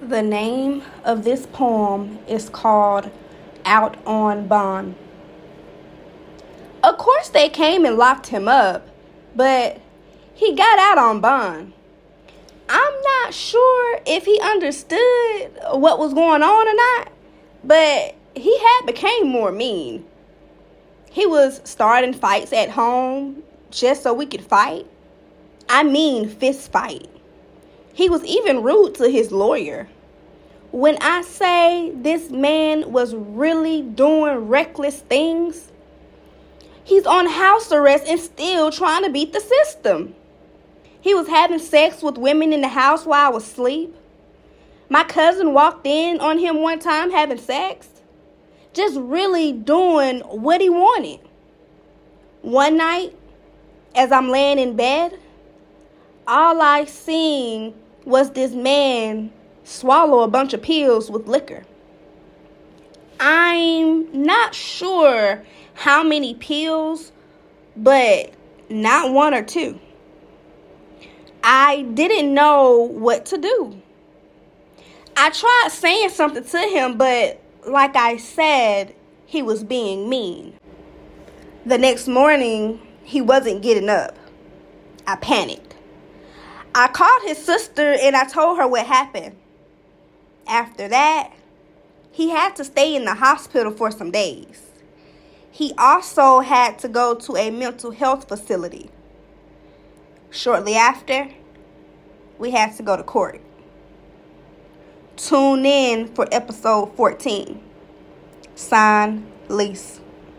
The name of this poem is called Out on Bond. Of course, they came and locked him up, but he got out on bond. I'm not sure if he understood what was going on or not, but he had became more mean. He was starting fights at home just so we could fight. I mean, fist fight. He was even rude to his lawyer. When I say this man was really doing reckless things, he's on house arrest and still trying to beat the system. He was having sex with women in the house while I was asleep. My cousin walked in on him one time having sex, just really doing what he wanted. One night, as I'm laying in bed, all I seen was this man swallow a bunch of pills with liquor. I'm not sure how many pills, but not one or two. I didn't know what to do. I tried saying something to him, but like I said, he was being mean. The next morning, he wasn't getting up. I panicked. I called his sister and I told her what happened. After that, he had to stay in the hospital for some days. He also had to go to a mental health facility. Shortly after, we had to go to court. Tune in for episode 14. Sign Lici.